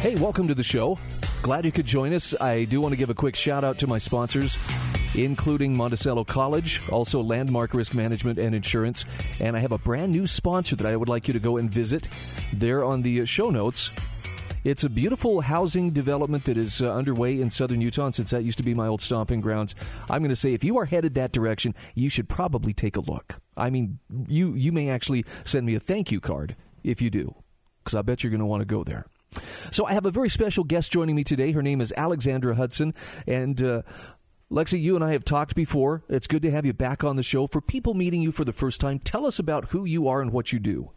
Hey, welcome to the show. Glad you could join us. I do want to give a quick shout out to my sponsors, including Monticello College, also Landmark Risk Management and Insurance. And I have a brand new sponsor that I would like you to go and visit. There on the show notes. It's a beautiful housing development that is uh, underway in southern Utah. Since that used to be my old stomping grounds, I'm going to say if you are headed that direction, you should probably take a look. I mean, you you may actually send me a thank you card if you do, because I bet you're going to want to go there. So I have a very special guest joining me today. Her name is Alexandra Hudson, and uh, Lexi, you and I have talked before. It's good to have you back on the show. For people meeting you for the first time, tell us about who you are and what you do.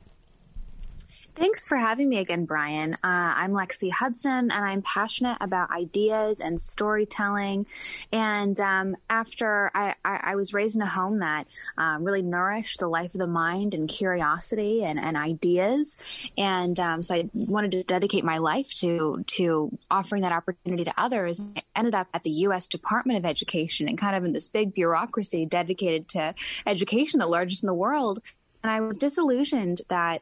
Thanks for having me again, Bryan. Uh, I'm Lexi Hudson, and I'm passionate about ideas and storytelling. And um, after I, I, I, was raised in a home that um, really nourished the life of the mind and curiosity and, and ideas, and um, so I wanted to dedicate my life to to offering that opportunity to others. I ended up at the U.S. Department of Education and kind of in this big bureaucracy dedicated to education, the largest in the world. And I was disillusioned that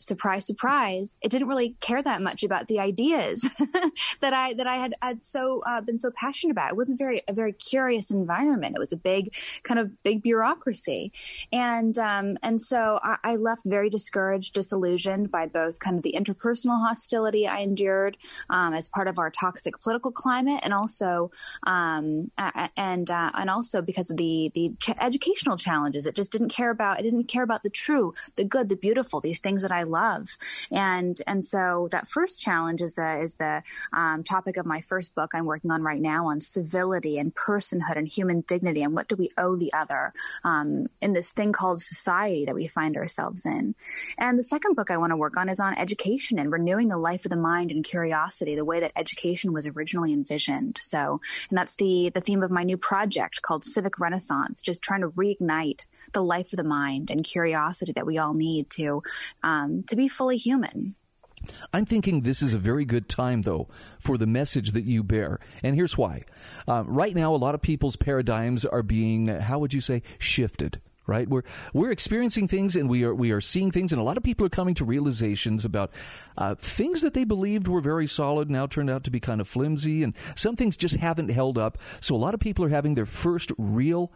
surprise, surprise, it didn't really care that much about the ideas that I that I had, had so uh, been so passionate about. It wasn't very a very curious environment. It was a big kind of big bureaucracy, and um, and so I, I, left very discouraged, disillusioned by both kind of the interpersonal hostility I endured um, as part of our toxic political climate, and also um, and uh, and also because of the the ch- educational challenges. It just didn't care about. It didn't care about the true, the good, the beautiful, these things that I love. And and so that first challenge is the is the um, topic of my first book I'm working on right now on civility and personhood and human dignity and what do we owe the other um, in this thing called society that we find ourselves in. And the second book I want to work on is on education and renewing the life of the mind and curiosity, the way that education was originally envisioned. So, and that's the the theme of my new project called Civic Renaissance, just trying to reignite the life of the mind and curiosity that we all need to um, to be fully human. I'm thinking this is a very good time, though, for the message that you bear. And here's why. Um, right now, a lot of people's paradigms are being, how would you say, shifted right? We're we're experiencing things and we are we are seeing things, and a lot of people are coming to realizations about uh, things that they believed were very solid now turned out to be kind of flimsy, and some things just haven't held up. So a lot of people are having their first real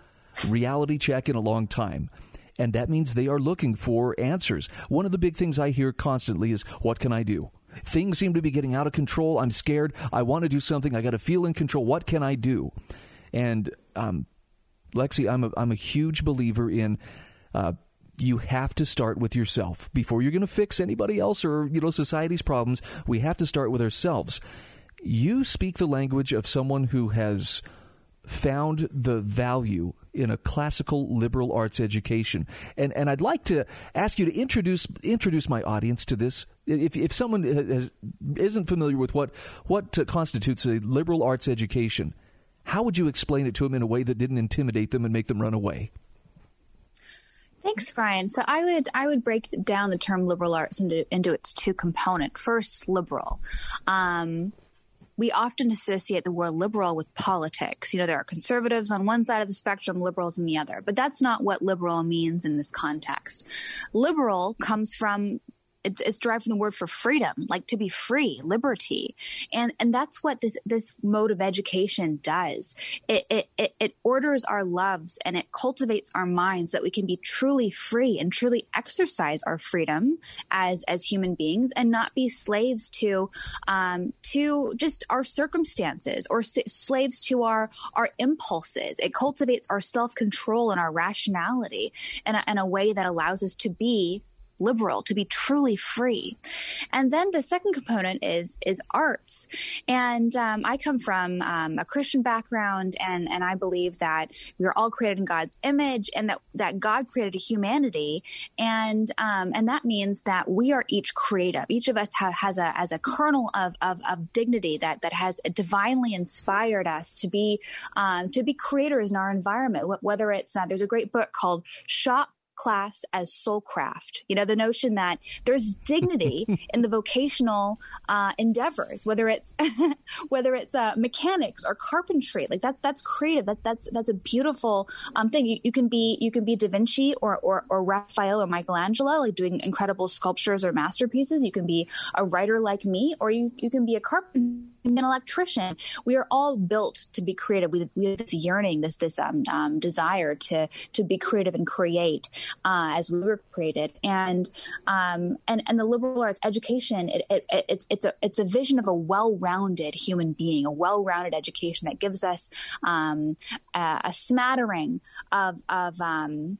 reality check in a long time. And that means they are looking for answers. One of the big things I hear constantly is, What can I do? Things seem to be getting out of control. I'm scared. I want to do something. I got to feel in control. What can I do? And um, Lexi, I'm a, I'm a huge believer in. Uh, you have to start with yourself before you're going to fix anybody else or you know society's problems. We have to start with ourselves. You speak the language of someone who has found the value in a classical liberal arts education. And and I'd like to ask you to introduce introduce my audience to this. If if someone has, isn't familiar with what what constitutes a liberal arts education, how would you explain it to them in a way that didn't intimidate them and make them run away? Thanks, Bryan. So I would I would break down the term liberal arts into into its two component. First, liberal. Um, we often associate the word liberal with politics. You know, there are conservatives on one side of the spectrum, liberals on the other, but that's not what liberal means in this context. Liberal comes from it's, it's derived from the word for freedom, like to be free, liberty, and and that's what this this mode of education does. It it it, it orders our loves and it cultivates our minds so that we can be truly free and truly exercise our freedom as as human beings and not be slaves to um, to just our circumstances or s- slaves to our our impulses. It cultivates our self control and our rationality in a, in a way that allows us to be liberal, to be truly free. And then the second component is is arts. And um, I come from um, a Christian background, and and I believe that we are all created in God's image, and that that God created humanity, and um, and that means that we are each creative. Each of us has a as a kernel of, of, of dignity that that has divinely inspired us to be um, to be creators in our environment. Whether it's uh, there's a great book called Shop class as soulcraft. You know, the notion that there's dignity in the vocational uh, endeavors, whether it's whether it's uh, mechanics or carpentry. Like that, that's creative. That that's that's a beautiful um, thing. You, you, can be you can be Da Vinci or, or or Raphael or Michelangelo, like doing incredible sculptures or masterpieces. You can be a writer like me, or you you can be a carpenter an electrician. We are all built to be creative. We, we have this yearning, this this um, um, desire to to be creative and create uh, as we were created. And um, and and the liberal arts education, it, it, it, it's a it's a vision of a well-rounded human being, a well-rounded education that gives us um, a, a, smattering of of um,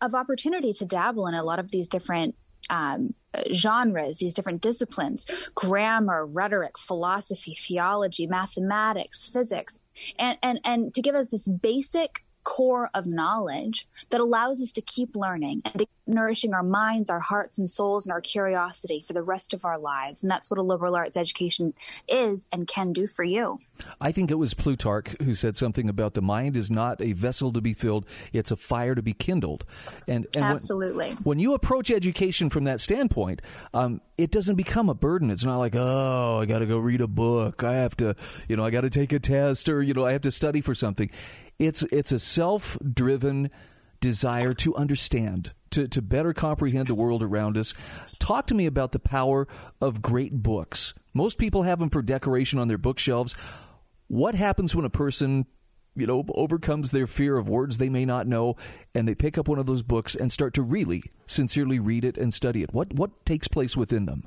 of opportunity to dabble in a lot of these different um, genres, these different disciplines grammar, rhetoric, philosophy, theology, mathematics, physics, and, and, and to give us this basic core of knowledge that allows us to keep learning and to nourishing our minds, our hearts and souls, and our curiosity for the rest of our lives. And that's what a liberal arts education is and can do for you. I think it was Plutarch who said something about the mind is not a vessel to be filled, it's a fire to be kindled. And, and absolutely. When, when you approach education from that standpoint, um, it doesn't become a burden. It's not like, oh, I got to go read a book. I have to, you know, I got to take a test or, you know, I have to study for something. It's, it's a self driven desire to understand to, to better comprehend the world around us. Talk to me about the power of great books. Most people have them for decoration on their bookshelves. What happens when a person you know, overcomes their fear of words they may not know, and they pick up one of those books and start to really sincerely read it and study it. What what takes place within them?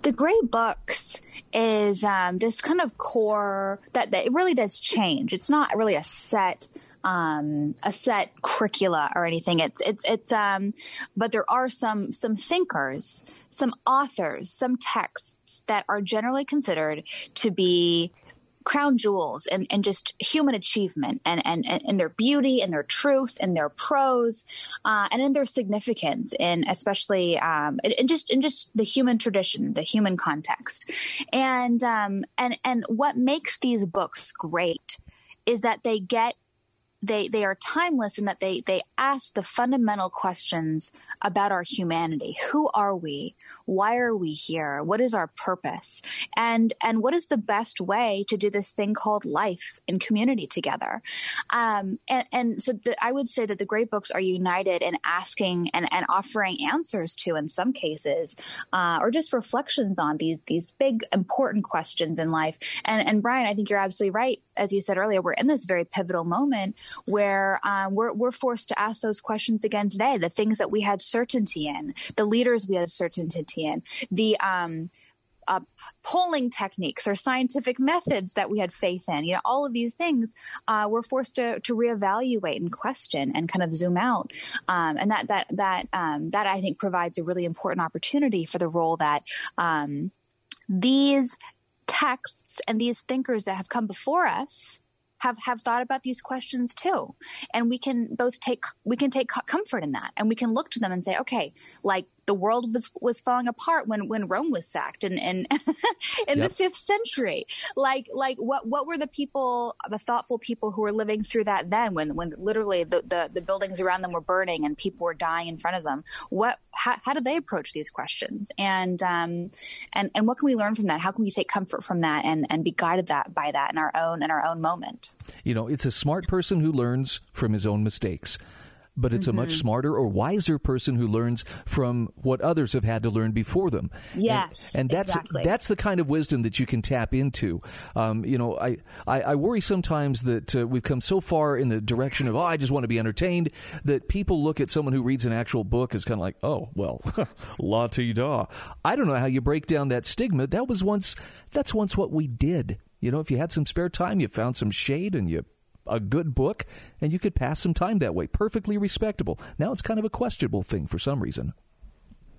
The great books is um, this kind of core that, that it really does change. It's not really a set um, a set curricula or anything. It's it's it's um, but there are some some thinkers, some authors, some texts that are generally considered to be crown jewels and, and just human achievement and, and, and their beauty and their truth and their prose uh, and in their significance in especially um, in, in, just in just the human tradition, the human context. And um, and and what makes these books great is that they get they they are timeless in that they they ask the fundamental questions about our humanity. Who are we why are we here? What is our purpose? And and what is the best way to do this thing called life in community together? Um, and, and so the, i would say that the great books are united in asking and, and offering answers to in some cases uh, or just reflections on these these big important questions in life. And and bryan i think you're absolutely right. As you said earlier we're in this very pivotal moment where um, we're, we're forced to ask those questions again today. The things that we had certainty in, the leaders we had certainty in, the um, uh, polling techniques or scientific methods that we had faith in. You know, all of these things uh, we're forced to, to reevaluate and question and kind of zoom out. Um, and that that that um, that I think provides a really important opportunity for the role that um, these texts and these thinkers that have come before us have have thought about these questions too and we can both take we can take comfort in that and we can look to them and say okay like the world was was falling apart when when Rome was sacked in in, in yep. the fifth century. Like like what what were the people, the thoughtful people who were living through that then when when literally the the, the buildings around them were burning and people were dying in front of them? What how, how did they approach these questions? And um and and what can we learn from that? How can we take comfort from that and and be guided that by that in our own in our own moment? You know, it's a smart person who learns from his own mistakes but it's mm-hmm. a much mm-hmm. smarter or wiser person who learns from what others have had to learn before them. Yes, and, and that's exactly. that's the kind of wisdom that you can tap into. Um, you know, I, I, I worry sometimes that uh, we've come so far in the direction of oh, I just want to be entertained that people look at someone who reads an actual book as kind of like oh well, la ti da. I don't know how you break down that stigma. That was once that's once what we did. You know, if you had some spare time, you found some shade and you a good book, and you could pass some time that way. Perfectly respectable. Now it's kind of a questionable thing for some reason.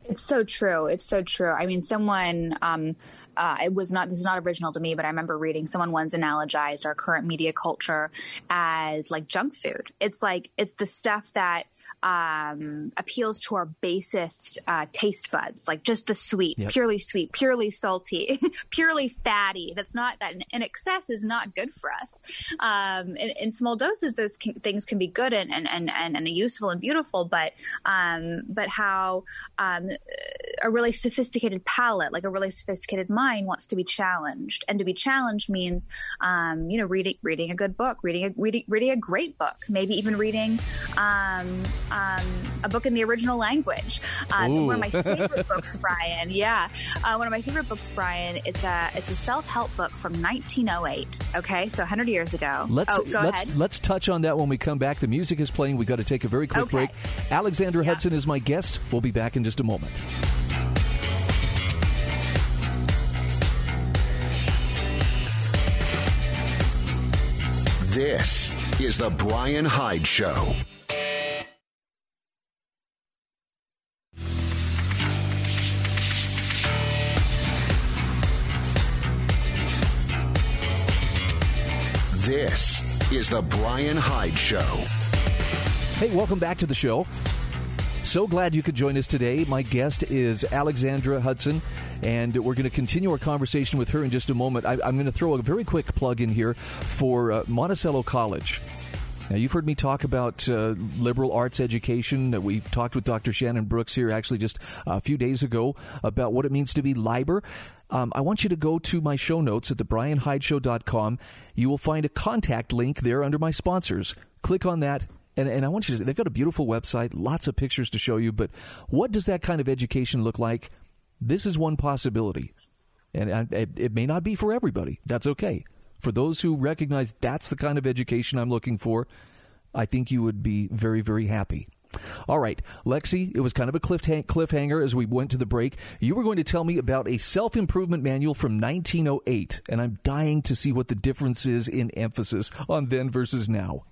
It's so true. It's so true. I mean, someone, um, uh, it was not, this is not original to me, but I remember reading someone once analogized our current media culture as like junk food. It's like, it's the stuff that, um, appeals to our basest uh, taste buds, like just the sweet, yep. purely sweet, purely salty, purely fatty. That's not that in excess is not good for us. Um, in, in, small doses, those can, things can be good and, and, and, and, useful and beautiful, but um, but how um, a really sophisticated palate, like a really sophisticated mind, wants to be challenged, and to be challenged means um, you know reading reading a good book, reading a reading, reading a great book, maybe even reading um, um, a book in the original language. Uh, one of my favorite books, Bryan. Yeah, uh, one of my favorite books, Bryan. It's a it's a self help book from 1908. Okay, so 100 years ago. Let's oh, go let's ahead. let's touch on that when we come back. The music is playing. We got to take a very quick okay. break. Alexandra yeah. Hudson is my guest. We'll be back in just a moment. This is the Bryan Hyde Show. This is the Bryan Hyde Show. Hey, welcome back to the show. So glad you could join us today. My guest is Alexandra Hudson, and we're going to continue our conversation with her in just a moment. I, am going to throw a very quick plug in here for uh, Monticello College. Now, you've heard me talk about uh, liberal arts education. We talked with Dr. Shannon Brooks here actually just a few days ago about what it means to be liber. Um, I want you to go to my show notes at thebrianhydeshow.com. You will find a contact link there under my sponsors. Click on that. And, and I want you to, see they've got a beautiful website, lots of pictures to show you, but what does that kind of education look like? This is one possibility. And it, it may not be for everybody. That's okay. For those who recognize that's the kind of education I'm looking for, I think you would be very, very happy. All right, Lexi, it was kind of a cliffhanger as we went to the break. You were going to tell me about a self improvement manual from 1908, and I'm dying to see what the difference is in emphasis on then versus now.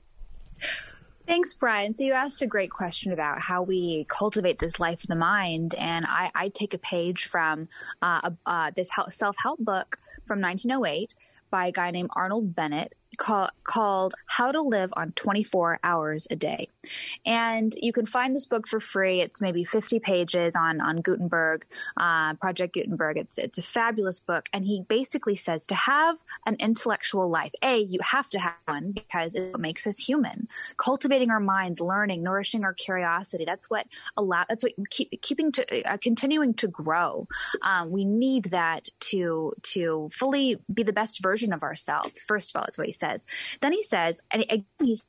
Thanks, Bryan. So you asked a great question about how we cultivate this life of the mind, and I, I take a page from uh, uh, this self help book from 1908 by a guy named Arnold Bennett call, called How to Live on 24 Hours a Day. And you can find this book for free. It's maybe 50 pages on, on Gutenberg, uh, Project Gutenberg. It's, it's a fabulous book. And he basically says to have an intellectual life, A, you have to have one because it makes us human. Cultivating our minds, learning, nourishing our curiosity. That's what allow, that's what keep, keeping to, uh, continuing to grow. Um, we need that to, to fully be the best version of ourselves. First of all, it's what he says. Then he says, and again, he's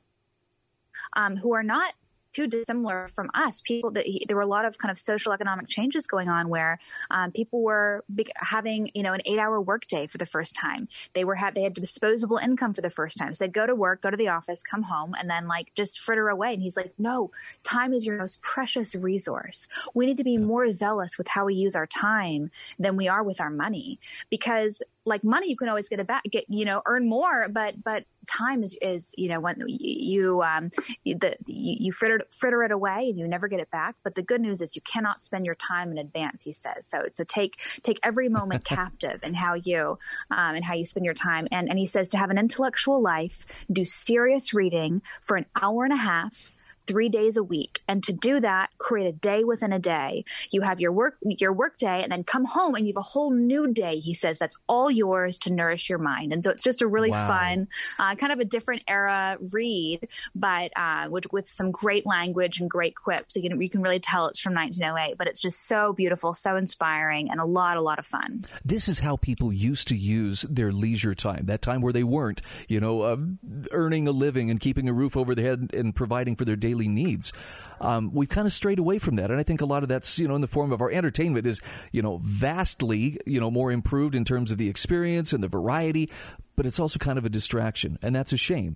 um, who are not too dissimilar from us. People that he, there were a lot of kind of social economic changes going on where um, people were big, having you know an eight hour workday for the first time. They were have they had disposable income for the first time. So they'd go to work, go to the office, come home, and then like just fritter away. And he's like, no, time is your most precious resource. We need to be more zealous with how we use our time than we are with our money because like money you can always get it back get you know earn more but but time is is you know when you um you, the you, you fritter fritter it away and you never get it back. But the good news is you cannot spend your time in advance he says. So so take take every moment captive and how you um and how you spend your time. And and he says to have an intellectual life do serious reading for an hour and a half three days a week. And to do that, create a day within a day. You have your work, your work day and then come home and you have a whole new day. He says that's all yours to nourish your mind. And so it's just a really wow. fun, uh, kind of a different era read, but uh, with, with some great language and great quips. You can, you can really tell it's from 1908, but it's just so beautiful, so inspiring, and a lot, a lot of fun. This is how people used to use their leisure time, that time where they weren't, you know, uh, earning a living and keeping a roof over their head and providing for their daily needs. Um, we've kind of strayed away from that, and I think a lot of that's you know in the form of our entertainment is you know vastly you know more improved in terms of the experience and the variety, but it's also kind of a distraction, and that's a shame.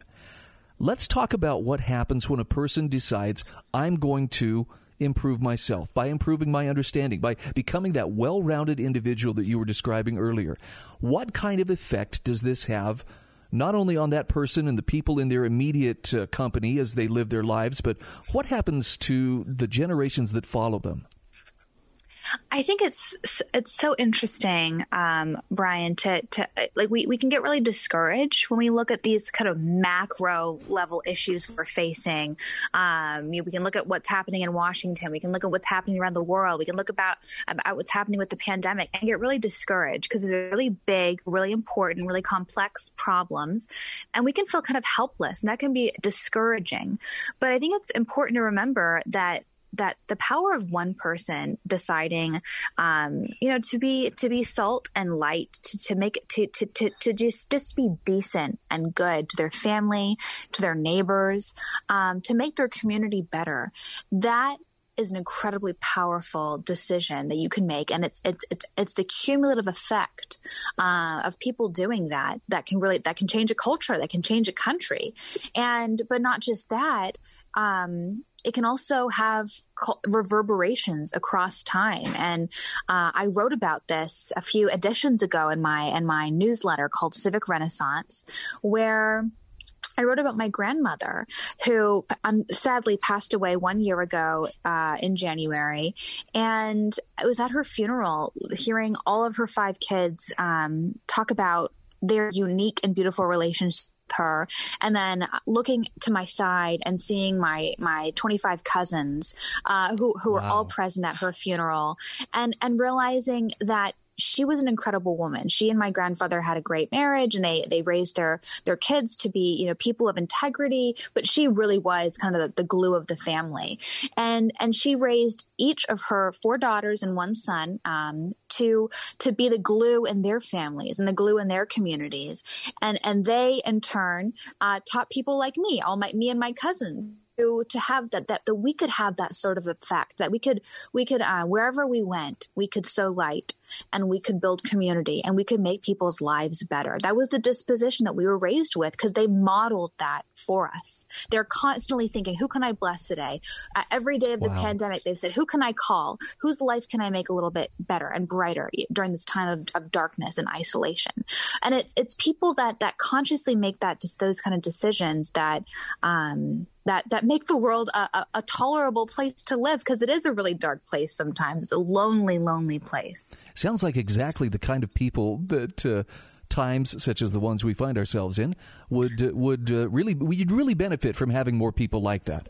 Let's talk about what happens when a person decides I'm going to improve myself, by improving my understanding, by becoming that well rounded individual that you were describing earlier. What kind of effect does this have not only on that person and the people in their immediate uh, company as they live their lives, but what happens to the generations that follow them? I think it's it's so interesting, um, Bryan. To to like we, we can get really discouraged when we look at these kind of macro level issues we're facing. Um, you know, we can look at what's happening in Washington. We can look at what's happening around the world. We can look about about what's happening with the pandemic and get really discouraged because they're really big, really important, really complex problems, and we can feel kind of helpless, and that can be discouraging. But I think it's important to remember that that the power of one person deciding um, you know to be to be salt and light to, to make to, to, to, to just just be decent and good to their family to their neighbors um, to make their community better that is an incredibly powerful decision that you can make, and it's it's it's it's the cumulative effect uh, of people doing that that can really that can change a culture, that can change a country, and but not just that. Um, it can also have reverberations across time. And uh, I wrote about this a few editions ago in my in my newsletter called Civic Renaissance, where I wrote about my grandmother who um, sadly passed away one year ago uh, in January. And I was at her funeral hearing all of her five kids um, talk about their unique and beautiful relationship her and then looking to my side and seeing my my 25 cousins uh, who who wow. were all present at her funeral and and realizing that she was an incredible woman. She and my grandfather had a great marriage and they they raised their their kids to be, you know, people of integrity, but she really was kind of the, the glue of the family. And and she raised each of her four daughters and one son um, to to be the glue in their families and the glue in their communities. And and they in turn uh, taught people like me, all my me and my cousins to to have that that that we could have that sort of effect that we could we could uh, wherever we went we could sow light and we could build community and we could make people's lives better that was the disposition that we were raised with because they modeled that for us they're constantly thinking who can i bless today uh, every day of the wow. pandemic they've said who can i call whose life can i make a little bit better and brighter during this time of, of darkness and isolation and it's it's people that that consciously make that just those kind of decisions that um that that make the world a, a, a tolerable place to live because it is a really dark place sometimes. It's a lonely, lonely place. Sounds like exactly the kind of people that. Uh, times such as the ones we find ourselves in would uh, would uh, really we'd really benefit from having more people like that.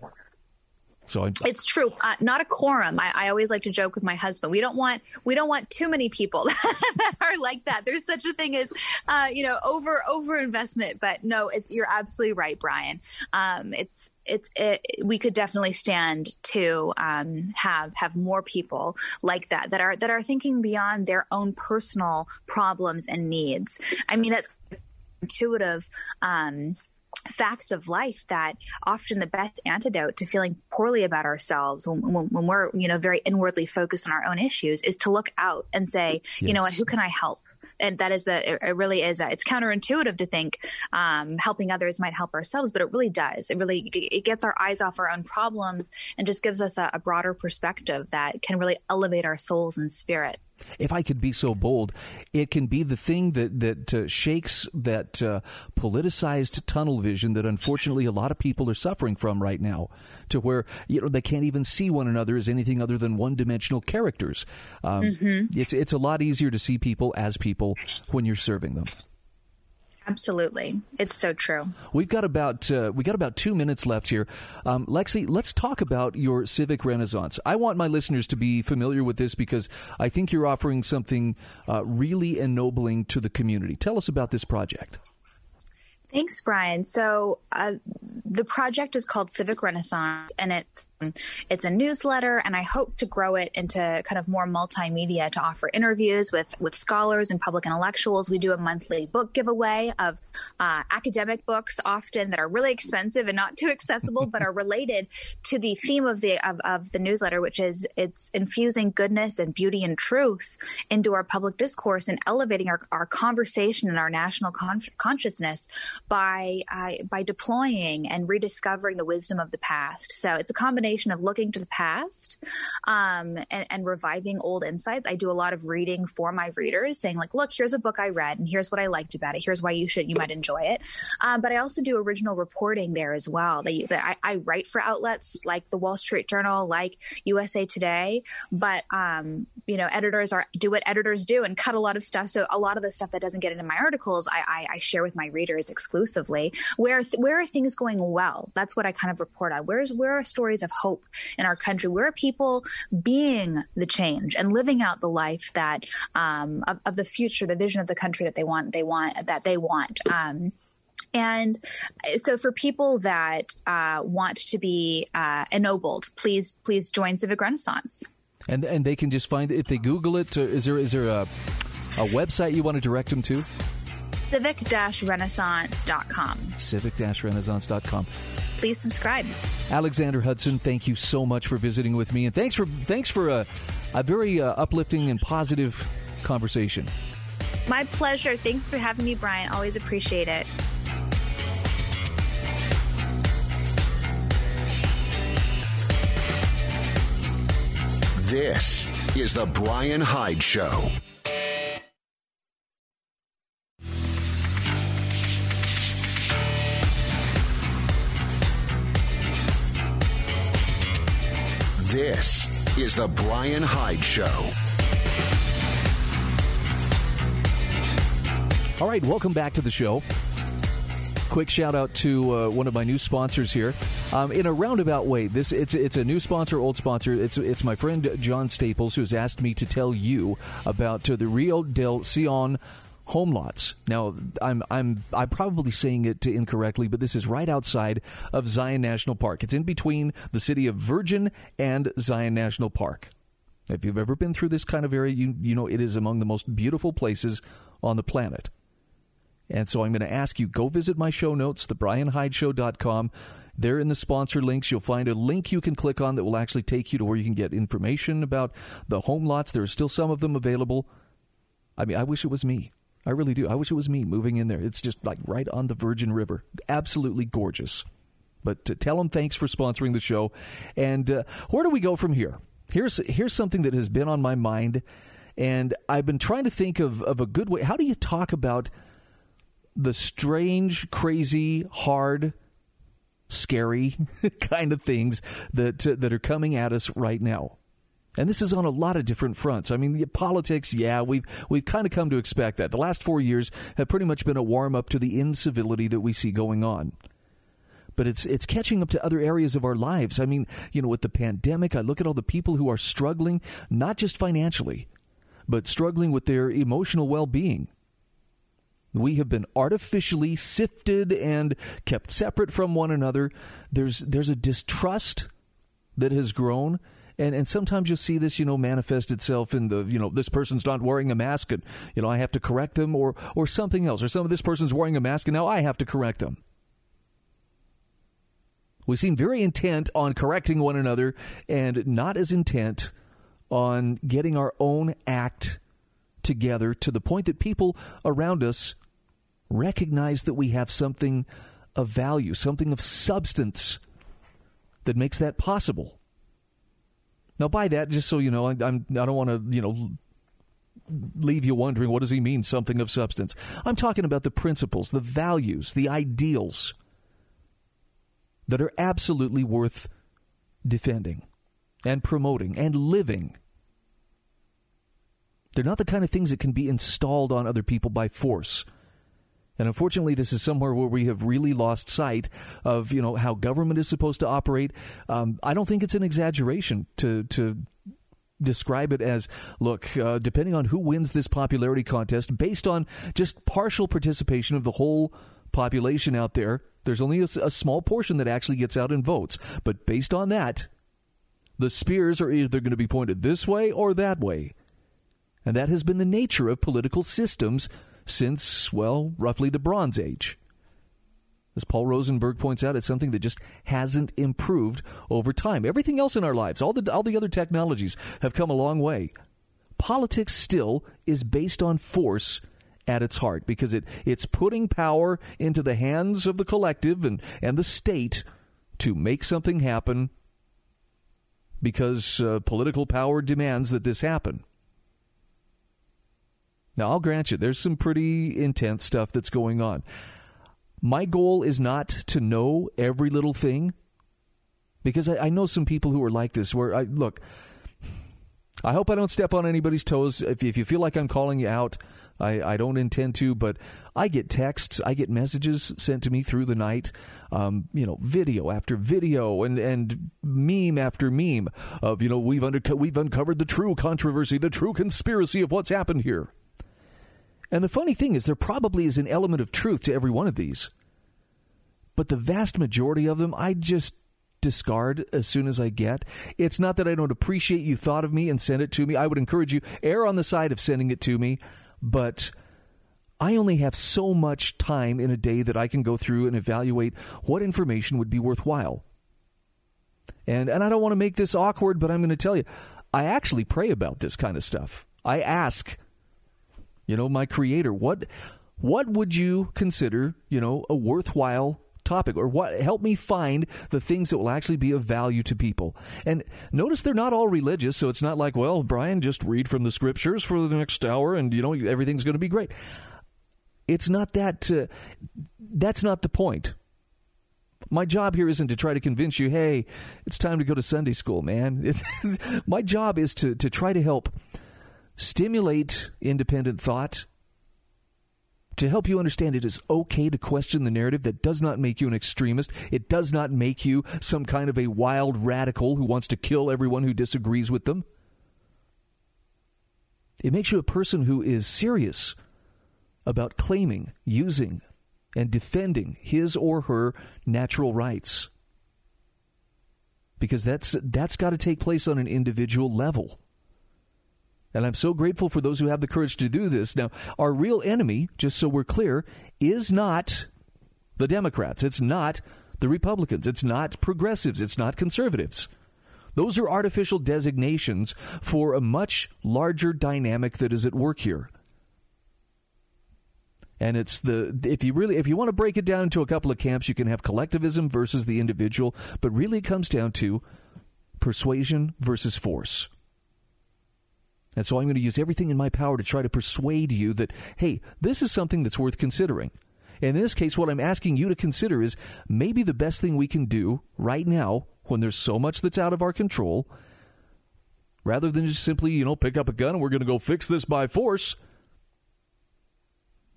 So I, it's true. Uh, not a quorum. I, I, always like to joke with my husband. We don't want we don't want too many people that are like that. There's such a thing as uh, you know over over investment. But no, it's you're absolutely right, Bryan. Um, it's it's it, we could definitely stand to um, have have more people like that that are that are thinking beyond their own personal problems and needs. I mean, that's intuitive. Um, fact of life that often the best antidote to feeling poorly about ourselves when, when, when, we're you know very inwardly focused on our own issues is to look out and say yes. you know what who can i help? And that is that it really is a, it's counterintuitive to think um, helping others might help ourselves but it really does. It really it gets our eyes off our own problems and just gives us a, a broader perspective that can really elevate our souls and spirit if I could be so bold, it can be the thing that that uh, shakes that uh, politicized tunnel vision that unfortunately a lot of people are suffering from right now, to where you know they can't even see one another as anything other than one-dimensional characters. Um, mm-hmm. It's it's a lot easier to see people as people when you're serving them. Absolutely, it's so true. We've got about uh, we got about two minutes left here, um, Lexi. Let's talk about your civic renaissance. I want my listeners to be familiar with this because I think you're offering something uh, really ennobling to the community. Tell us about this project. Thanks, Bryan. So uh, the project is called Civic Renaissance, and it's it's a newsletter, and I hope to grow it into kind of more multimedia to offer interviews with with scholars and public intellectuals. We do a monthly book giveaway of uh, academic books, often that are really expensive and not too accessible, but are related to the theme of the of, of the newsletter, which is it's infusing goodness and beauty and truth into our public discourse and elevating our, our conversation and our national con- consciousness by uh, by deploying and rediscovering the wisdom of the past. So it's a combination combination of looking to the past um, and, and reviving old insights. I do a lot of reading for my readers, saying like, "Look, here's a book I read, and here's what I liked about it. Here's why you should you might enjoy it." Um, but I also do original reporting there as well. That, that I, I, write for outlets like the Wall Street Journal, like USA Today, but um, you know, editors are do what editors do and cut a lot of stuff. So a lot of the stuff that doesn't get into my articles, I, I, I share with my readers exclusively. Where th- where are things going well? That's what I kind of report on. Where's where are stories of hope in our country? Where are a people being the change and living out the life that um, of, of, the future, the vision of the country that they want, they want that they want. Um, and so, for people that uh, want to be uh, ennobled, please please join Civic Renaissance. And and they can just find if they Google it. Is there is there a a website you want to direct them to? civic-renaissance.com. civic-renaissance.com. Please subscribe. Alexandra Hudson, thank you so much for visiting with me, and thanks for thanks for a, a very uh, uplifting and positive conversation. My pleasure. Thanks for having me, Bryan. Always appreciate it. This is The Bryan Hyde Show. This is The Bryan Hyde Show. All right, welcome back to the show. Quick shout out to uh, one of my new sponsors here. Um, in a roundabout way, this it's it's a new sponsor, old sponsor. It's it's my friend John Staples who has asked me to tell you about uh, the Rio del Sion home lots. Now, I'm I'm I'm probably saying it incorrectly, but this is right outside of Zion National Park. It's in between the city of Virgin and Zion National Park. If you've ever been through this kind of area, you you know it is among the most beautiful places on the planet. And so I'm going to ask you go visit my show notes, thebrianhydeshow.com. There in the sponsor links, you'll find a link you can click on that will actually take you to where you can get information about the home lots. There are still some of them available. I mean, I wish it was me. I really do. I wish it was me moving in there. It's just like right on the Virgin River. Absolutely gorgeous. But uh, tell them thanks for sponsoring the show. And uh, where do we go from here? Here's here's something that has been on my mind, and I've been trying to think of, of a good way. How do you talk about the strange, crazy, hard, scary kind of things that uh, that are coming at us right now? And this is on a lot of different fronts. I mean, the politics, yeah, we've we've kind of come to expect that. The last four years have pretty much been a warm up to the incivility that we see going on. But it's it's catching up to other areas of our lives. I mean, you know, with the pandemic, I look at all the people who are struggling, not just financially, but struggling with their emotional well being. We have been artificially sifted and kept separate from one another. There's there's a distrust that has grown and and sometimes you'll see this you know manifest itself in the you know this person's not wearing a mask and you know I have to correct them or or something else or some of this person's wearing a mask and now I have to correct them. We seem very intent on correcting one another and not as intent on getting our own act together to the point that people around us recognize that we have something of value, something of substance that makes that possible. Now, by that, just so you know, I, I'm I don't want to you know leave you wondering what does he mean something of substance. I'm talking about the principles, the values, the ideals that are absolutely worth defending and promoting and living. They're not the kind of things that can be installed on other people by force. And unfortunately, this is somewhere where we have really lost sight of you know how government is supposed to operate. Um, I don't think it's an exaggeration to to describe it as look, uh, depending on who wins this popularity contest, based on just partial participation of the whole population out there, there's only a, a small portion that actually gets out and votes. But based on that, the spears are either going to be pointed this way or that way. And that has been the nature of political systems since, well, roughly the Bronze Age. As Paul Rosenberg points out, it's something that just hasn't improved over time. Everything else in our lives, all the, all the other technologies have come a long way. Politics still is based on force at its heart because it, it's putting power into the hands of the collective and, and the state to make something happen because uh, political power demands that this happen. Now, I'll grant you, there's some pretty intense stuff that's going on. My goal is not to know every little thing because I, I know some people who are like this where I look, I hope I don't step on anybody's toes. If, if you feel like I'm calling you out, I, I don't intend to, but I get texts, I get messages sent to me through the night, um, you know, video after video and, and meme after meme of, you know, we've, under, we've uncovered the true controversy, the true conspiracy of what's happened here. And the funny thing is, there probably is an element of truth to every one of these. But the vast majority of them, I just discard as soon as I get. It's not that I don't appreciate you thought of me and sent it to me. I would encourage you err on the side of sending it to me, but I only have so much time in a day that I can go through and evaluate what information would be worthwhile. And and I don't want to make this awkward, but I'm going to tell you, I actually pray about this kind of stuff. I ask you know, my creator, what what would you consider, you know, a worthwhile topic or what help me find the things that will actually be of value to people. And notice they're not all religious, so it's not like, well, Bryan, just read from the scriptures for the next hour and you know everything's going to be great. It's not that uh, that's not the point. My job here isn't to try to convince you, hey, it's time to go to Sunday school, man. my job is to to try to help stimulate independent thought, to help you understand it is okay to question the narrative that does not make you an extremist. It does not make you some kind of a wild radical who wants to kill everyone who disagrees with them. It makes you a person who is serious about claiming, using, and defending his or her natural rights. Because that's that's got to take place on an individual level. And I'm so grateful for those who have the courage to do this. Now, our real enemy, just so we're clear, is not the Democrats. It's not the Republicans. It's not progressives. It's not conservatives. Those are artificial designations for a much larger dynamic that is at work here. And it's the if you really if you want to break it down into a couple of camps, you can have collectivism versus the individual, but really it comes down to persuasion versus force. And so I'm going to use everything in my power to try to persuade you that, hey, this is something that's worth considering. In this case, what I'm asking you to consider is maybe the best thing we can do right now, when there's so much that's out of our control, rather than just simply, you know, pick up a gun and we're going to go fix this by force,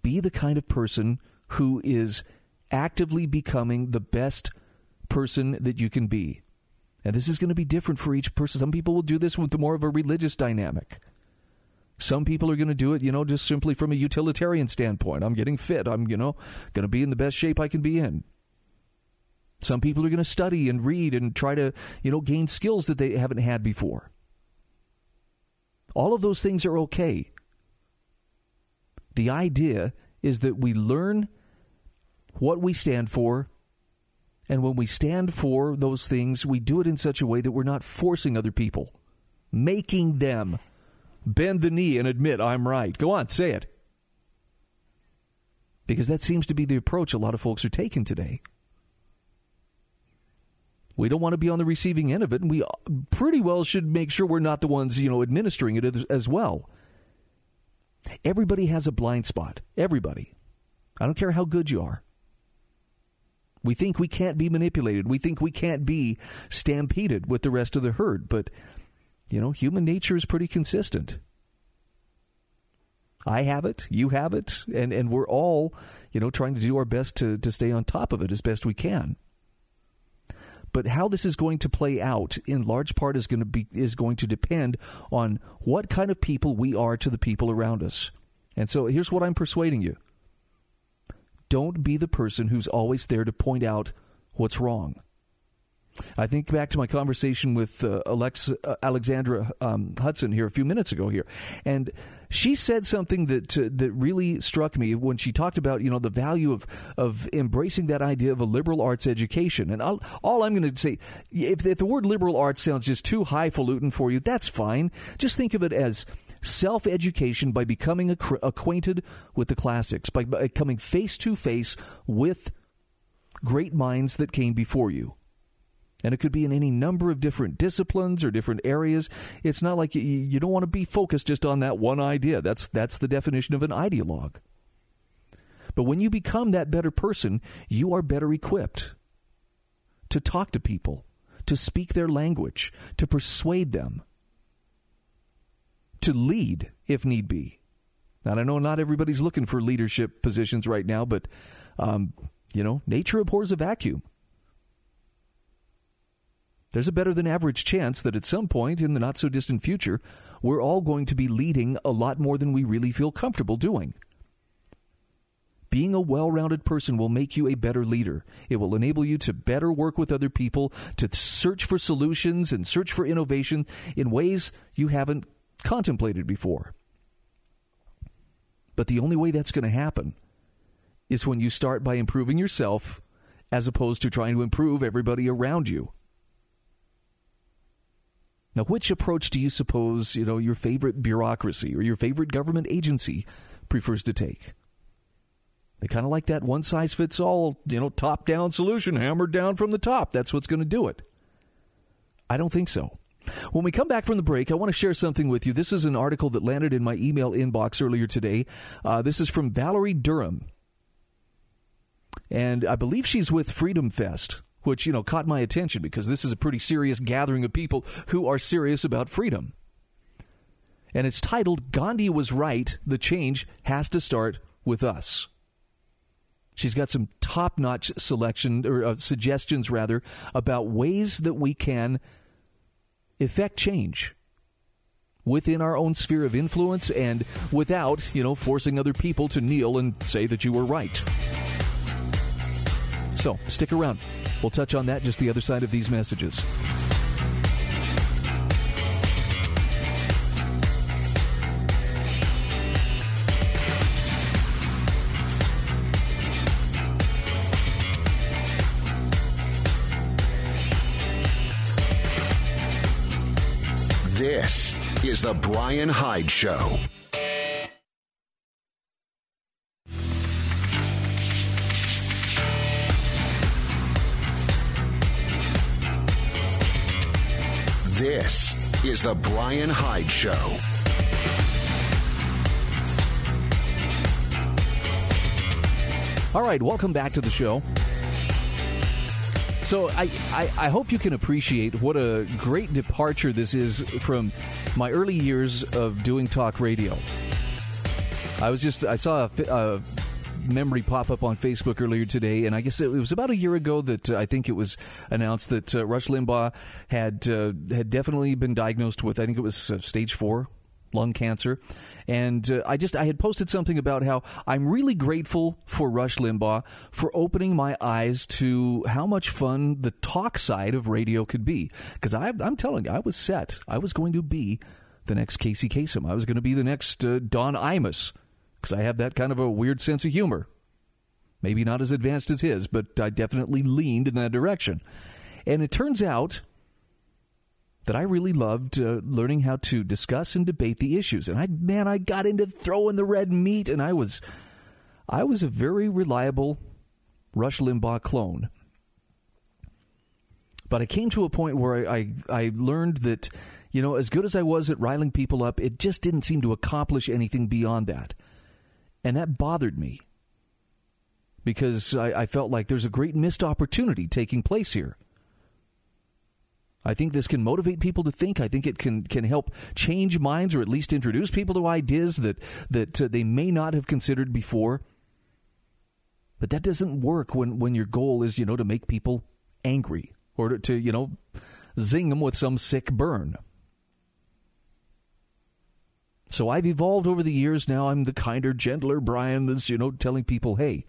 be the kind of person who is actively becoming the best person that you can be. And this is going to be different for each person. Some people will do this with more of a religious dynamic. Some people are going to do it, you know, just simply from a utilitarian standpoint. I'm getting fit. I'm, you know, going to be in the best shape I can be in. Some people are going to study and read and try to, you know, gain skills that they haven't had before. All of those things are okay. The idea is that we learn what we stand for and when we stand for those things, we do it in such a way that we're not forcing other people, making them bend the knee and admit, I'm right. Go on, say it. Because that seems to be the approach a lot of folks are taking today. We don't want to be on the receiving end of it, and we pretty well should make sure we're not the ones, you know, administering it as well. Everybody has a blind spot. Everybody. I don't care how good you are. We think we can't be manipulated. We think we can't be stampeded with the rest of the herd. But, you know, human nature is pretty consistent. I have it, you have it, and, and we're all, you know, trying to do our best to, to stay on top of it as best we can. But how this is going to play out in large part is going to be is going to depend on what kind of people we are to the people around us. And so here's what I'm persuading you. Don't be the person who's always there to point out what's wrong. I think back to my conversation with uh, Alex, uh, Alexandra um, Hudson here a few minutes ago here, and she said something that uh, that really struck me when she talked about you know the value of of embracing that idea of a liberal arts education. And I'll, all I'm going to say, if, if the word liberal arts sounds just too highfalutin for you, that's fine. Just think of it as self education by becoming acquainted with the classics, by, by coming face to face with great minds that came before you. And it could be in any number of different disciplines or different areas. It's not like you, you don't want to be focused just on that one idea. That's, that's the definition of an ideologue. But when you become that better person, you are better equipped to talk to people, to speak their language, to persuade them, to lead if need be. Now, I know not everybody's looking for leadership positions right now, but, um, you know, nature abhors a vacuum. There's a better than average chance that at some point in the not so distant future, we're all going to be leading a lot more than we really feel comfortable doing. Being a well rounded person will make you a better leader. It will enable you to better work with other people, to search for solutions and search for innovation in ways you haven't contemplated before. But the only way that's going to happen is when you start by improving yourself as opposed to trying to improve everybody around you. Now, which approach do you suppose, you know, your favorite bureaucracy or your favorite government agency prefers to take? They kind of like that one size fits all, you know, top down solution hammered down from the top. That's what's going to do it. I don't think so. When we come back from the break, I want to share something with you. This is an article that landed in my email inbox earlier today. Uh, this is from Valerie Durham. And I believe she's with Freedom Fest, which, you know, caught my attention because this is a pretty serious gathering of people who are serious about freedom. And it's titled Gandhi Was Right, The Change Has to Start with Us. She's got some top-notch selection or uh, suggestions rather about ways that we can effect change within our own sphere of influence and without, you know, forcing other people to kneel and say that you were right. So, stick around. We'll touch on that just the other side of these messages. This is The Bryan Hyde Show. This is The Bryan Hyde Show. All right, welcome back to the show. So I, I, I, hope you can appreciate what a great departure this is from my early years of doing talk radio. I was just I saw a, a memory pop up on Facebook earlier today, and I guess it was about a year ago that uh, I think it was announced that uh, Rush Limbaugh had uh, had definitely been diagnosed with I think it was uh, stage four lung cancer. And uh, I just I had posted something about how I'm really grateful for Rush Limbaugh for opening my eyes to how much fun the talk side of radio could be. Because I'm telling you, I was set. I was going to be the next Casey Kasem. I was going to be the next Don Imus because I have that kind of a weird sense of humor. Maybe not as advanced as his, but I definitely leaned in that direction. And it turns out that I really loved uh, learning how to discuss and debate the issues. And I, man, I got into throwing the red meat, and I was, I was a very reliable Rush Limbaugh clone. But I came to a point where I, I, I learned that, you know, as good as I was at riling people up, it just didn't seem to accomplish anything beyond that. And that bothered me because I, I felt like there's a great missed opportunity taking place here. I think this can motivate people to think. I think it can can help change minds or at least introduce people to ideas that that uh, they may not have considered before. But that doesn't work when when your goal is, you know, to make people angry or to, to you know, zing them with some sick burn. So I've evolved over the years. Now I'm the kinder, gentler Bryan that's, you know, telling people, hey,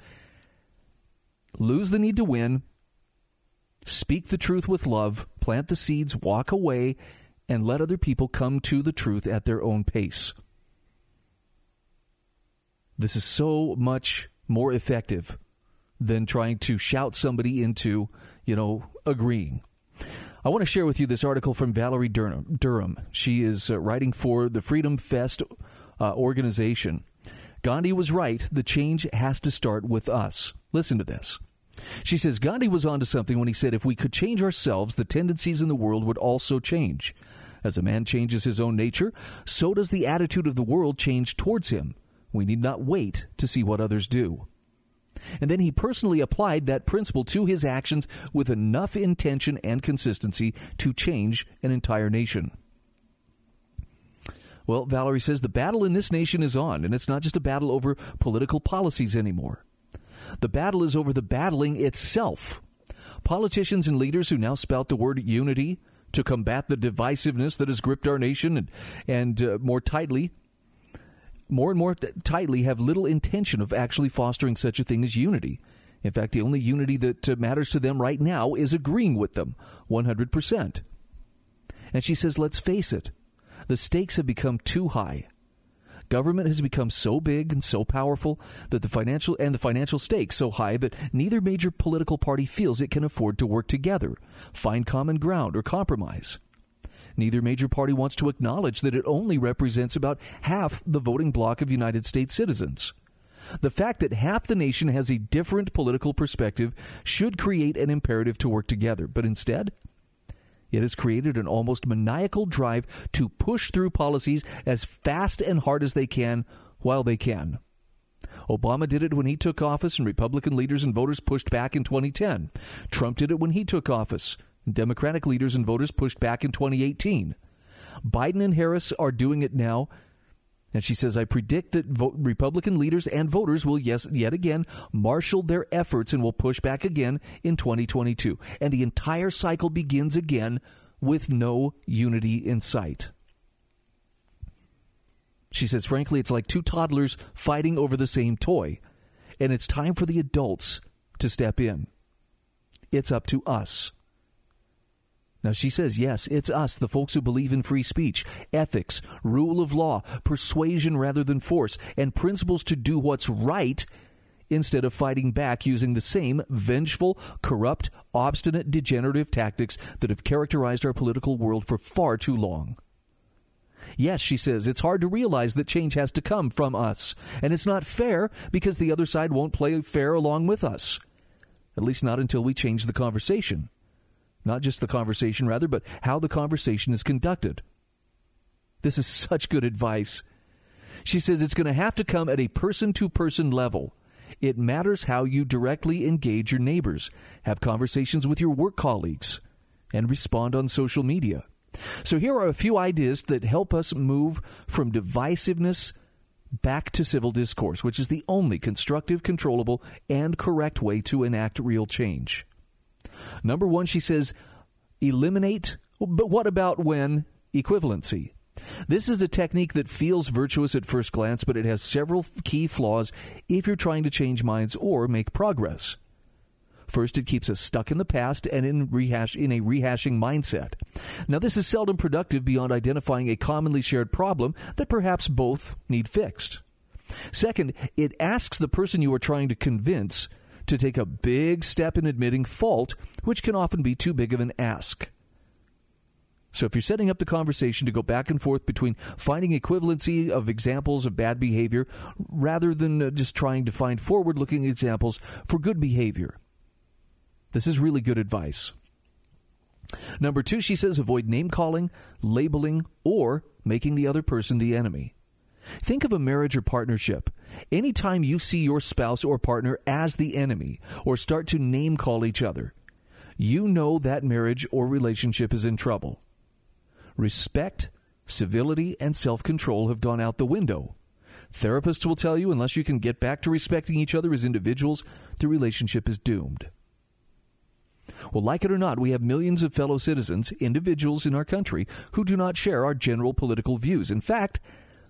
lose the need to win, Speak the truth with love, plant the seeds, walk away, and let other people come to the truth at their own pace. This is so much more effective than trying to shout somebody into, you know, agreeing. I want to share with you this article from Valerie Durham. Durham. She is uh, writing for the Freedom Fest uh, organization. Gandhi was right. The change has to start with us. Listen to this. She says Gandhi was onto something when he said if we could change ourselves, the tendencies in the world would also change. As a man changes his own nature, so does the attitude of the world change towards him. We need not wait to see what others do. And then he personally applied that principle to his actions with enough intention and consistency to change an entire nation. Well, Valerie says the battle in this nation is on, and it's not just a battle over political policies anymore. The battle is over the battling itself. Politicians and leaders who now spout the word unity to combat the divisiveness that has gripped our nation and, and uh, more tightly, more and more tightly, have little intention of actually fostering such a thing as unity. In fact, the only unity that uh, matters to them right now is agreeing with them 100%. And she says, let's face it, the stakes have become too high. Government has become so big and so powerful that the financial and the financial stakes so high that neither major political party feels it can afford to work together, find common ground, or compromise. Neither major party wants to acknowledge that it only represents about half the voting bloc of United States citizens. The fact that half the nation has a different political perspective should create an imperative to work together, but instead, it has created an almost maniacal drive to push through policies as fast and hard as they can while they can. Obama did it when he took office, and Republican leaders and voters pushed back in 2010. Trump did it when he took office. Democratic leaders and voters pushed back in 2018. Biden and Harris are doing it now, and she says, I predict that Republican leaders and voters will yes, yet again marshal their efforts and will push back again in 2022. And the entire cycle begins again with no unity in sight. She says, frankly, it's like two toddlers fighting over the same toy. And it's time for the adults to step in. It's up to us. Now, she says, yes, it's us, the folks who believe in free speech, ethics, rule of law, persuasion rather than force, and principles to do what's right instead of fighting back using the same vengeful, corrupt, obstinate, degenerative tactics that have characterized our political world for far too long. Yes, she says, it's hard to realize that change has to come from us, and it's not fair because the other side won't play fair along with us. At least not until we change the conversation. Not just the conversation, rather, but how the conversation is conducted. This is such good advice. She says it's going to have to come at a person to person level. It matters how you directly engage your neighbors, have conversations with your work colleagues, and respond on social media. So, here are a few ideas that help us move from divisiveness back to civil discourse, which is the only constructive, controllable, and correct way to enact real change. Number one, she says, eliminate, but what about when equivalency? This is a technique that feels virtuous at first glance, but it has several key flaws if you're trying to change minds or make progress. First, it keeps us stuck in the past and in rehash in a rehashing mindset. Now, this is seldom productive beyond identifying a commonly shared problem that perhaps both need fixed. Second, it asks the person you are trying to convince to take a big step in admitting fault, which can often be too big of an ask. So, if you're setting up the conversation to go back and forth between finding equivalency of examples of bad behavior rather than uh, just trying to find forward looking examples for good behavior, this is really good advice. Number two, she says avoid name calling, labeling, or making the other person the enemy. Think of a marriage or partnership. Anytime you see your spouse or partner as the enemy or start to name call each other, you know that marriage or relationship is in trouble. Respect, civility, and self control have gone out the window. Therapists will tell you unless you can get back to respecting each other as individuals, the relationship is doomed. Well, like it or not, we have millions of fellow citizens, individuals in our country, who do not share our general political views. In fact,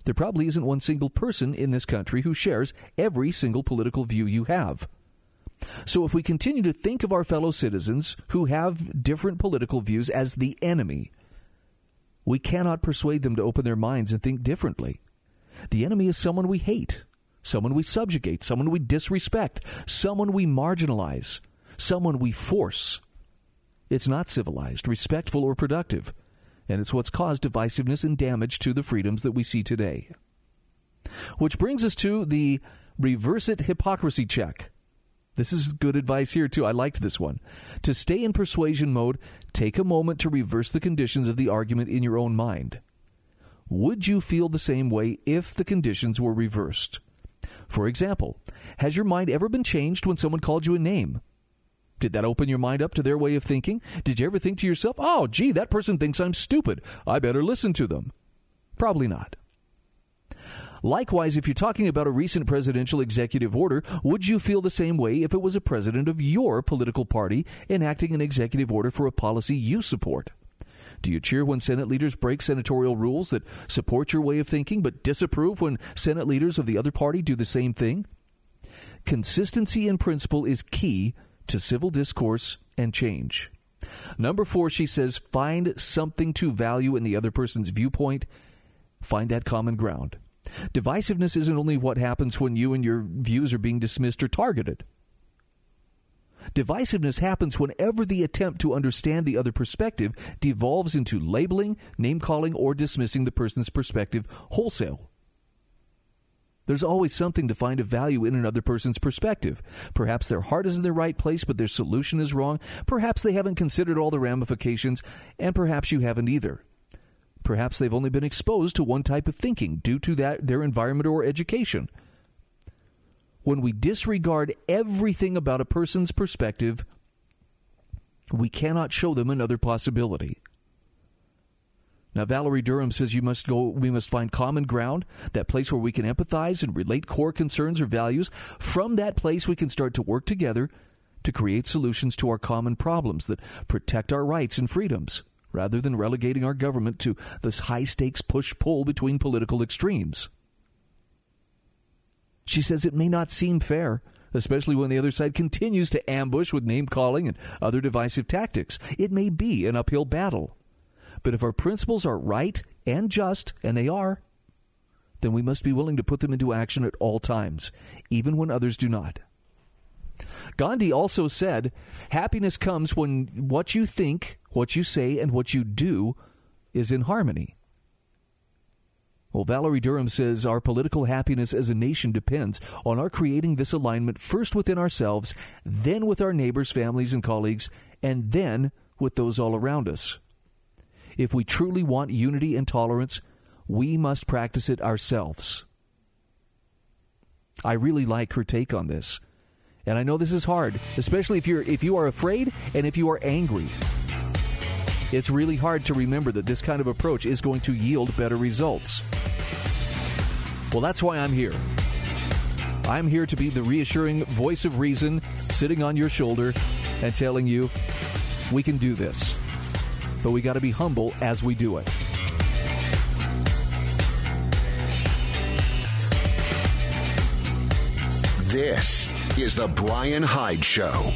there probably isn't one single person in this country who shares every single political view you have. So, if we continue to think of our fellow citizens who have different political views as the enemy, we cannot persuade them to open their minds and think differently. The enemy is someone we hate, someone we subjugate, someone we disrespect, someone we marginalize, someone we force. It's not civilized, respectful, or productive and it's what's caused divisiveness and damage to the freedoms that we see today. Which brings us to the reverse it hypocrisy check. This is good advice here, too. I liked this one. To stay in persuasion mode, take a moment to reverse the conditions of the argument in your own mind. Would you feel the same way if the conditions were reversed? For example, has your mind ever been changed when someone called you a name? Did that open your mind up to their way of thinking? Did you ever think to yourself, oh, gee, that person thinks I'm stupid. I better listen to them? Probably not. Likewise, if you're talking about a recent presidential executive order, would you feel the same way if it was a president of your political party enacting an executive order for a policy you support? Do you cheer when Senate leaders break senatorial rules that support your way of thinking, but disapprove when Senate leaders of the other party do the same thing? Consistency in principle is key to civil discourse and change. Number four, she says, find something to value in the other person's viewpoint. Find that common ground. Divisiveness isn't only what happens when you and your views are being dismissed or targeted. Divisiveness happens whenever the attempt to understand the other perspective devolves into labeling, name calling, or dismissing the person's perspective wholesale. There's always something to find a value in another person's perspective. Perhaps their heart is in the right place, but their solution is wrong. Perhaps they haven't considered all the ramifications, and perhaps you haven't either. Perhaps they've only been exposed to one type of thinking due to that, their environment or education. When we disregard everything about a person's perspective, we cannot show them another possibility. Now, Valerie Durham says you must go, we must find common ground, that place where we can empathize and relate core concerns or values. From that place, we can start to work together to create solutions to our common problems that protect our rights and freedoms rather than relegating our government to this high stakes push pull between political extremes. She says it may not seem fair, especially when the other side continues to ambush with name calling and other divisive tactics. It may be an uphill battle. But if our principles are right and just, and they are, then we must be willing to put them into action at all times, even when others do not. Gandhi also said, Happiness comes when what you think, what you say, and what you do is in harmony. Well, Valerie Durham says our political happiness as a nation depends on our creating this alignment first within ourselves, then with our neighbors, families, and colleagues, and then with those all around us. If we truly want unity and tolerance, we must practice it ourselves. I really like her take on this. And I know this is hard, especially if you're if you are afraid and if you are angry. It's really hard to remember that this kind of approach is going to yield better results. Well, that's why I'm here. I'm here to be the reassuring voice of reason sitting on your shoulder and telling you we can do this. But we got to be humble as we do it. This is The Bryan Hyde Show.